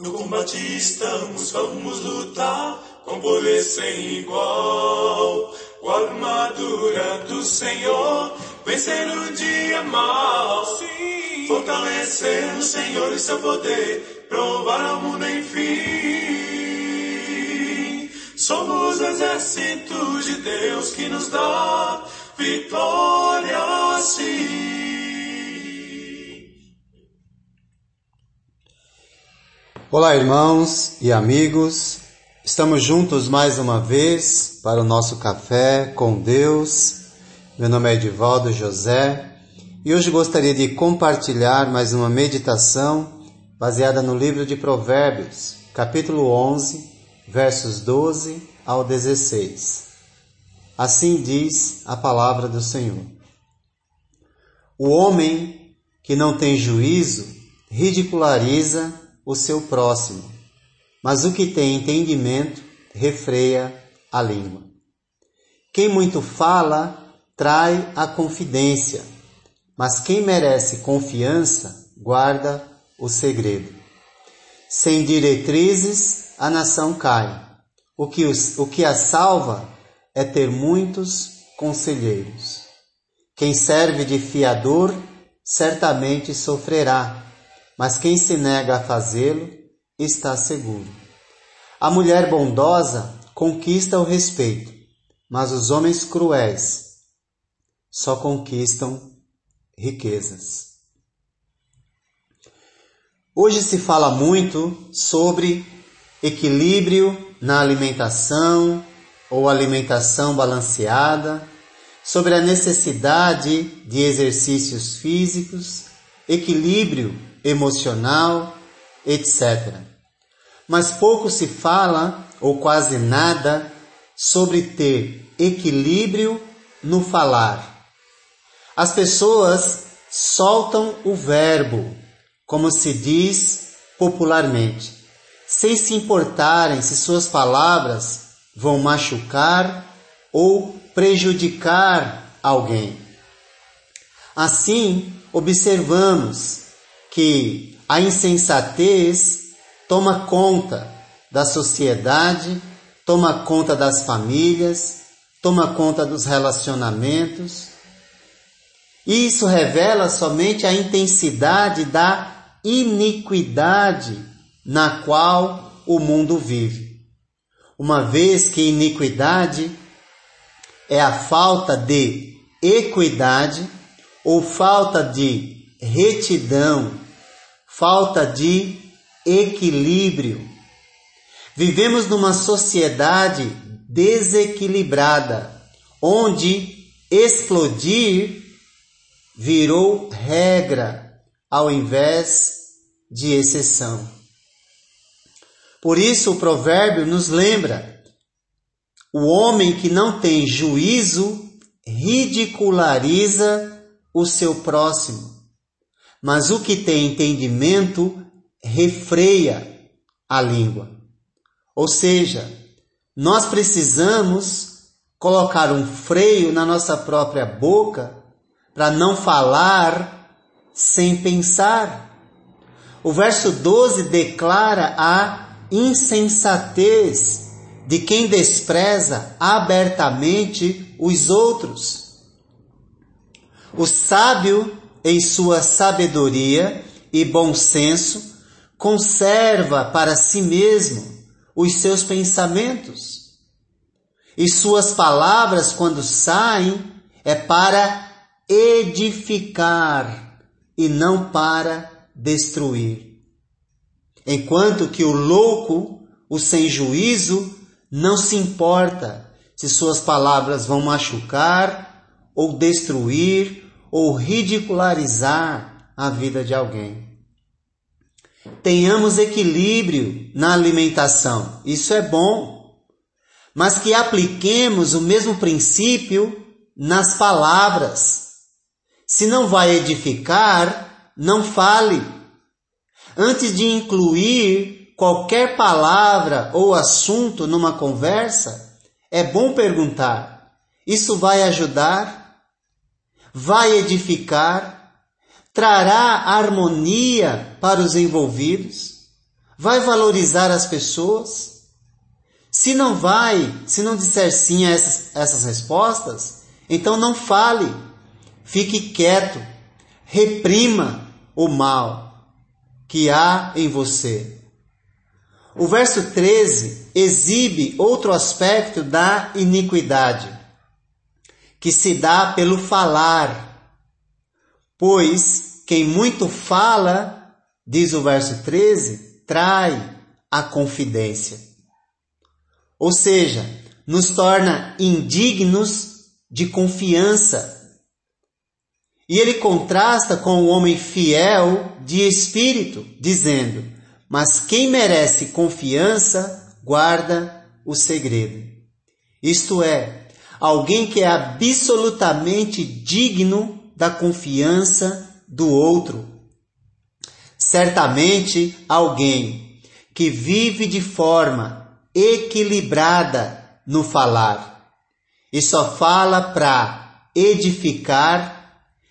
No combate estamos, vamos lutar com poder sem igual. Com a armadura do Senhor, vencer o dia mal. Sim. Fortalecer o Senhor e seu poder, provar ao mundo enfim. Somos exército de Deus que nos dá vitória, sim. Olá, irmãos e amigos. Estamos juntos mais uma vez para o nosso café com Deus. Meu nome é Edivaldo José e hoje gostaria de compartilhar mais uma meditação baseada no livro de Provérbios, capítulo 11, versos 12 ao 16. Assim diz a palavra do Senhor. O homem que não tem juízo ridiculariza o seu próximo, mas o que tem entendimento refreia a língua. Quem muito fala trai a confidência, mas quem merece confiança guarda o segredo. Sem diretrizes, a nação cai. O que, os, o que a salva é ter muitos conselheiros. Quem serve de fiador certamente sofrerá mas quem se nega a fazê-lo está seguro. A mulher bondosa conquista o respeito, mas os homens cruéis só conquistam riquezas. Hoje se fala muito sobre equilíbrio na alimentação ou alimentação balanceada, sobre a necessidade de exercícios físicos, equilíbrio emocional, etc. Mas pouco se fala, ou quase nada, sobre ter equilíbrio no falar. As pessoas soltam o verbo, como se diz popularmente, sem se importarem se suas palavras vão machucar ou prejudicar alguém. Assim, observamos que a insensatez toma conta da sociedade, toma conta das famílias, toma conta dos relacionamentos. Isso revela somente a intensidade da iniquidade na qual o mundo vive. Uma vez que iniquidade é a falta de equidade ou falta de retidão, falta de equilíbrio. Vivemos numa sociedade desequilibrada, onde explodir virou regra ao invés de exceção. Por isso o provérbio nos lembra: o homem que não tem juízo ridiculariza o seu próximo mas o que tem entendimento refreia a língua. Ou seja, nós precisamos colocar um freio na nossa própria boca para não falar sem pensar. O verso 12 declara a insensatez de quem despreza abertamente os outros. O sábio em sua sabedoria e bom senso, conserva para si mesmo os seus pensamentos. E suas palavras, quando saem, é para edificar e não para destruir. Enquanto que o louco, o sem juízo, não se importa se suas palavras vão machucar ou destruir ou ridicularizar a vida de alguém. Tenhamos equilíbrio na alimentação, isso é bom, mas que apliquemos o mesmo princípio nas palavras. Se não vai edificar, não fale. Antes de incluir qualquer palavra ou assunto numa conversa, é bom perguntar: isso vai ajudar? Vai edificar, trará harmonia para os envolvidos, Vai valorizar as pessoas? Se não vai, se não disser sim a essas, essas respostas, então não fale, fique quieto, reprima o mal que há em você. O verso 13 exibe outro aspecto da iniquidade, que se dá pelo falar. Pois quem muito fala, diz o verso 13, trai a confidência. Ou seja, nos torna indignos de confiança e ele contrasta com o homem fiel de espírito, dizendo: Mas quem merece confiança guarda o segredo. Isto é, alguém que é absolutamente digno da confiança do outro. Certamente alguém que vive de forma equilibrada no falar e só fala para edificar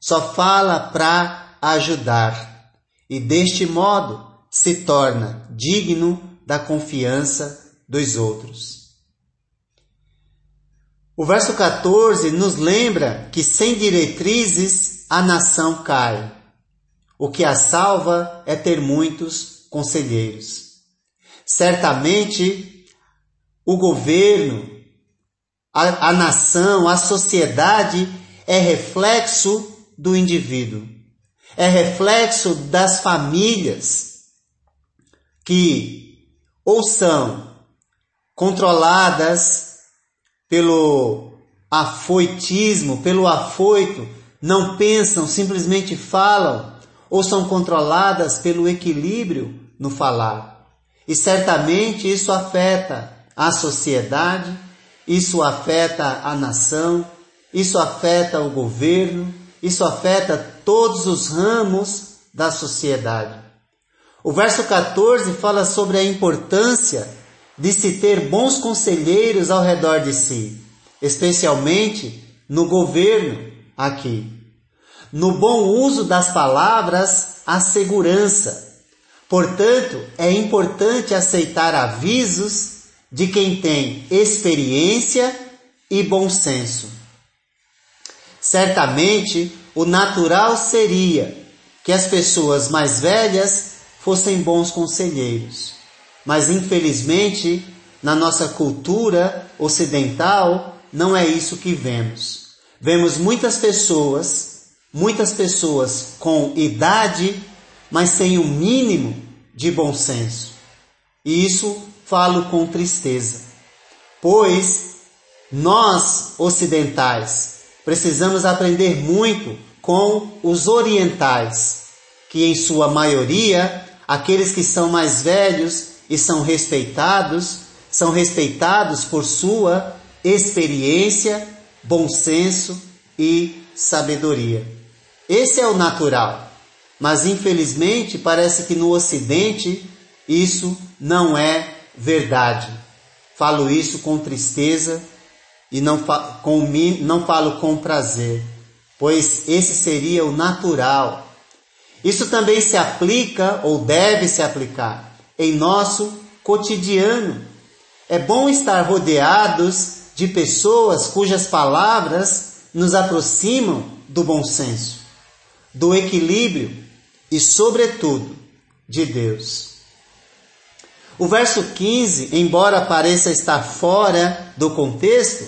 só fala para ajudar e deste modo se torna digno da confiança dos outros. O verso 14 nos lembra que sem diretrizes a nação cai. O que a salva é ter muitos conselheiros. Certamente o governo, a, a nação, a sociedade é reflexo do indivíduo. É reflexo das famílias que ou são controladas pelo afoitismo, pelo afoito, não pensam, simplesmente falam, ou são controladas pelo equilíbrio no falar. E certamente isso afeta a sociedade, isso afeta a nação, isso afeta o governo, isso afeta todos os ramos da sociedade. O verso 14 fala sobre a importância de se ter bons conselheiros ao redor de si, especialmente no governo aqui. No bom uso das palavras, a segurança. Portanto, é importante aceitar avisos de quem tem experiência e bom senso. Certamente, o natural seria que as pessoas mais velhas fossem bons conselheiros. Mas, infelizmente, na nossa cultura ocidental, não é isso que vemos. Vemos muitas pessoas, muitas pessoas com idade, mas sem o um mínimo de bom senso. E isso falo com tristeza, pois nós ocidentais precisamos aprender muito com os orientais, que em sua maioria, aqueles que são mais velhos e são respeitados, são respeitados por sua experiência, bom senso e sabedoria. Esse é o natural. Mas infelizmente parece que no Ocidente isso não é verdade. Falo isso com tristeza e não, com, não falo com prazer, pois esse seria o natural. Isso também se aplica ou deve se aplicar em nosso cotidiano. É bom estar rodeados de pessoas cujas palavras nos aproximam do bom senso, do equilíbrio e, sobretudo, de Deus. O verso 15, embora pareça estar fora do contexto,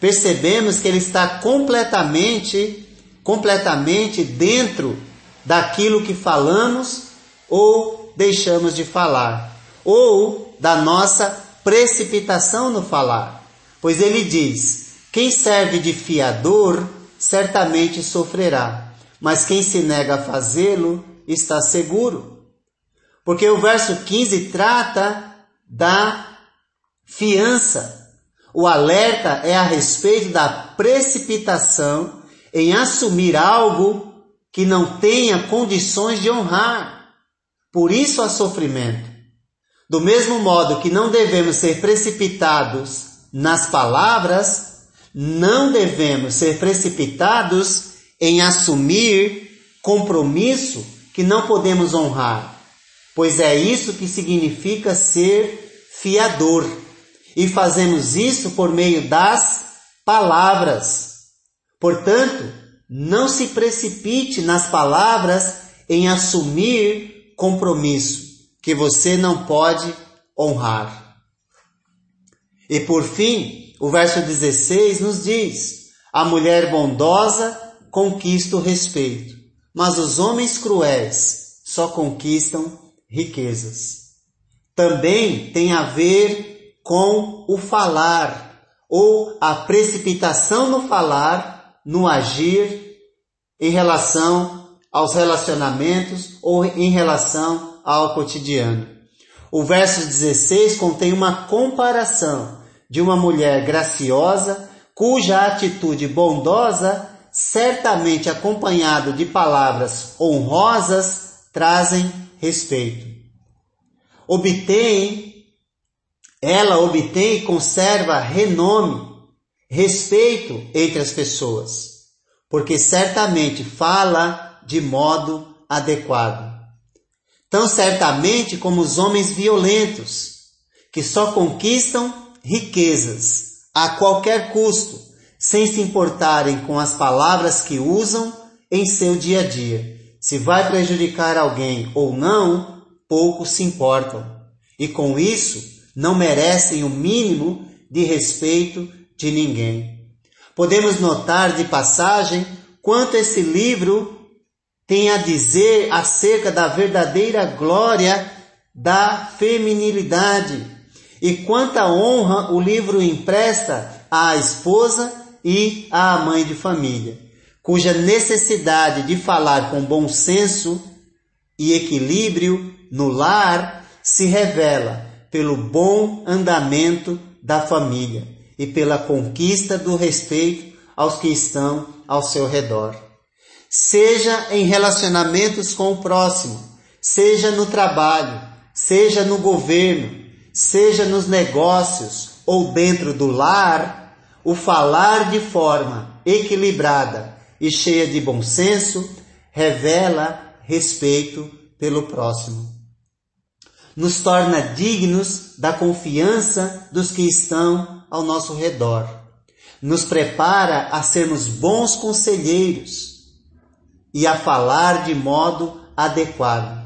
percebemos que ele está completamente, completamente dentro daquilo que falamos ou deixamos de falar, ou da nossa precipitação no falar. Pois ele diz: quem serve de fiador certamente sofrerá, mas quem se nega a fazê-lo está seguro. Porque o verso 15 trata da fiança, o alerta é a respeito da precipitação em assumir algo que não tenha condições de honrar. Por isso há sofrimento. Do mesmo modo que não devemos ser precipitados nas palavras, não devemos ser precipitados em assumir compromisso que não podemos honrar. pois é isso que significa ser fiador. E fazemos isso por meio das palavras. Portanto, não se precipite nas palavras em assumir compromisso que você não pode honrar. E por fim, o verso 16 nos diz: a mulher bondosa conquista o respeito, mas os homens cruéis só conquistam riquezas. Também tem a ver com o falar, ou a precipitação no falar, no agir, em relação aos relacionamentos ou em relação ao cotidiano. O verso 16 contém uma comparação de uma mulher graciosa cuja atitude bondosa, certamente acompanhado de palavras honrosas, trazem respeito. Obtém, ela obtém e conserva renome, respeito entre as pessoas, porque certamente fala de modo adequado. Tão certamente como os homens violentos, que só conquistam riquezas a qualquer custo, sem se importarem com as palavras que usam em seu dia a dia. Se vai prejudicar alguém ou não, poucos se importam. E com isso, não merecem o mínimo de respeito de ninguém. Podemos notar de passagem quanto esse livro tem a dizer acerca da verdadeira glória da feminilidade e quanta honra o livro empresta à esposa e à mãe de família, cuja necessidade de falar com bom senso e equilíbrio no lar se revela pelo bom andamento da família e pela conquista do respeito aos que estão ao seu redor. Seja em relacionamentos com o próximo, seja no trabalho, seja no governo, seja nos negócios ou dentro do lar, o falar de forma equilibrada e cheia de bom senso revela respeito pelo próximo. Nos torna dignos da confiança dos que estão ao nosso redor. Nos prepara a sermos bons conselheiros e a falar de modo adequado.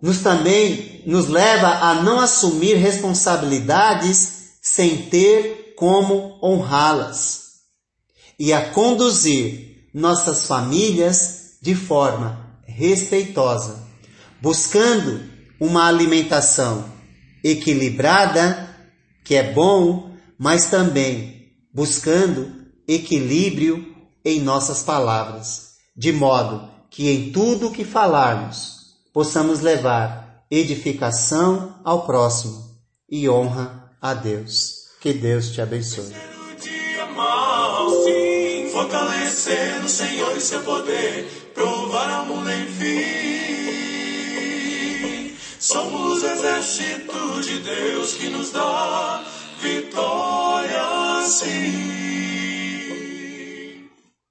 Nos também nos leva a não assumir responsabilidades sem ter como honrá-las e a conduzir nossas famílias de forma respeitosa, buscando uma alimentação equilibrada, que é bom, mas também buscando equilíbrio em nossas palavras, de modo que em tudo que falarmos possamos levar edificação ao próximo e honra a Deus. Que Deus te abençoe. Fortalecer Senhor e seu poder, provar mundo enfim. Somos o exército de Deus que nos dá vitória sim.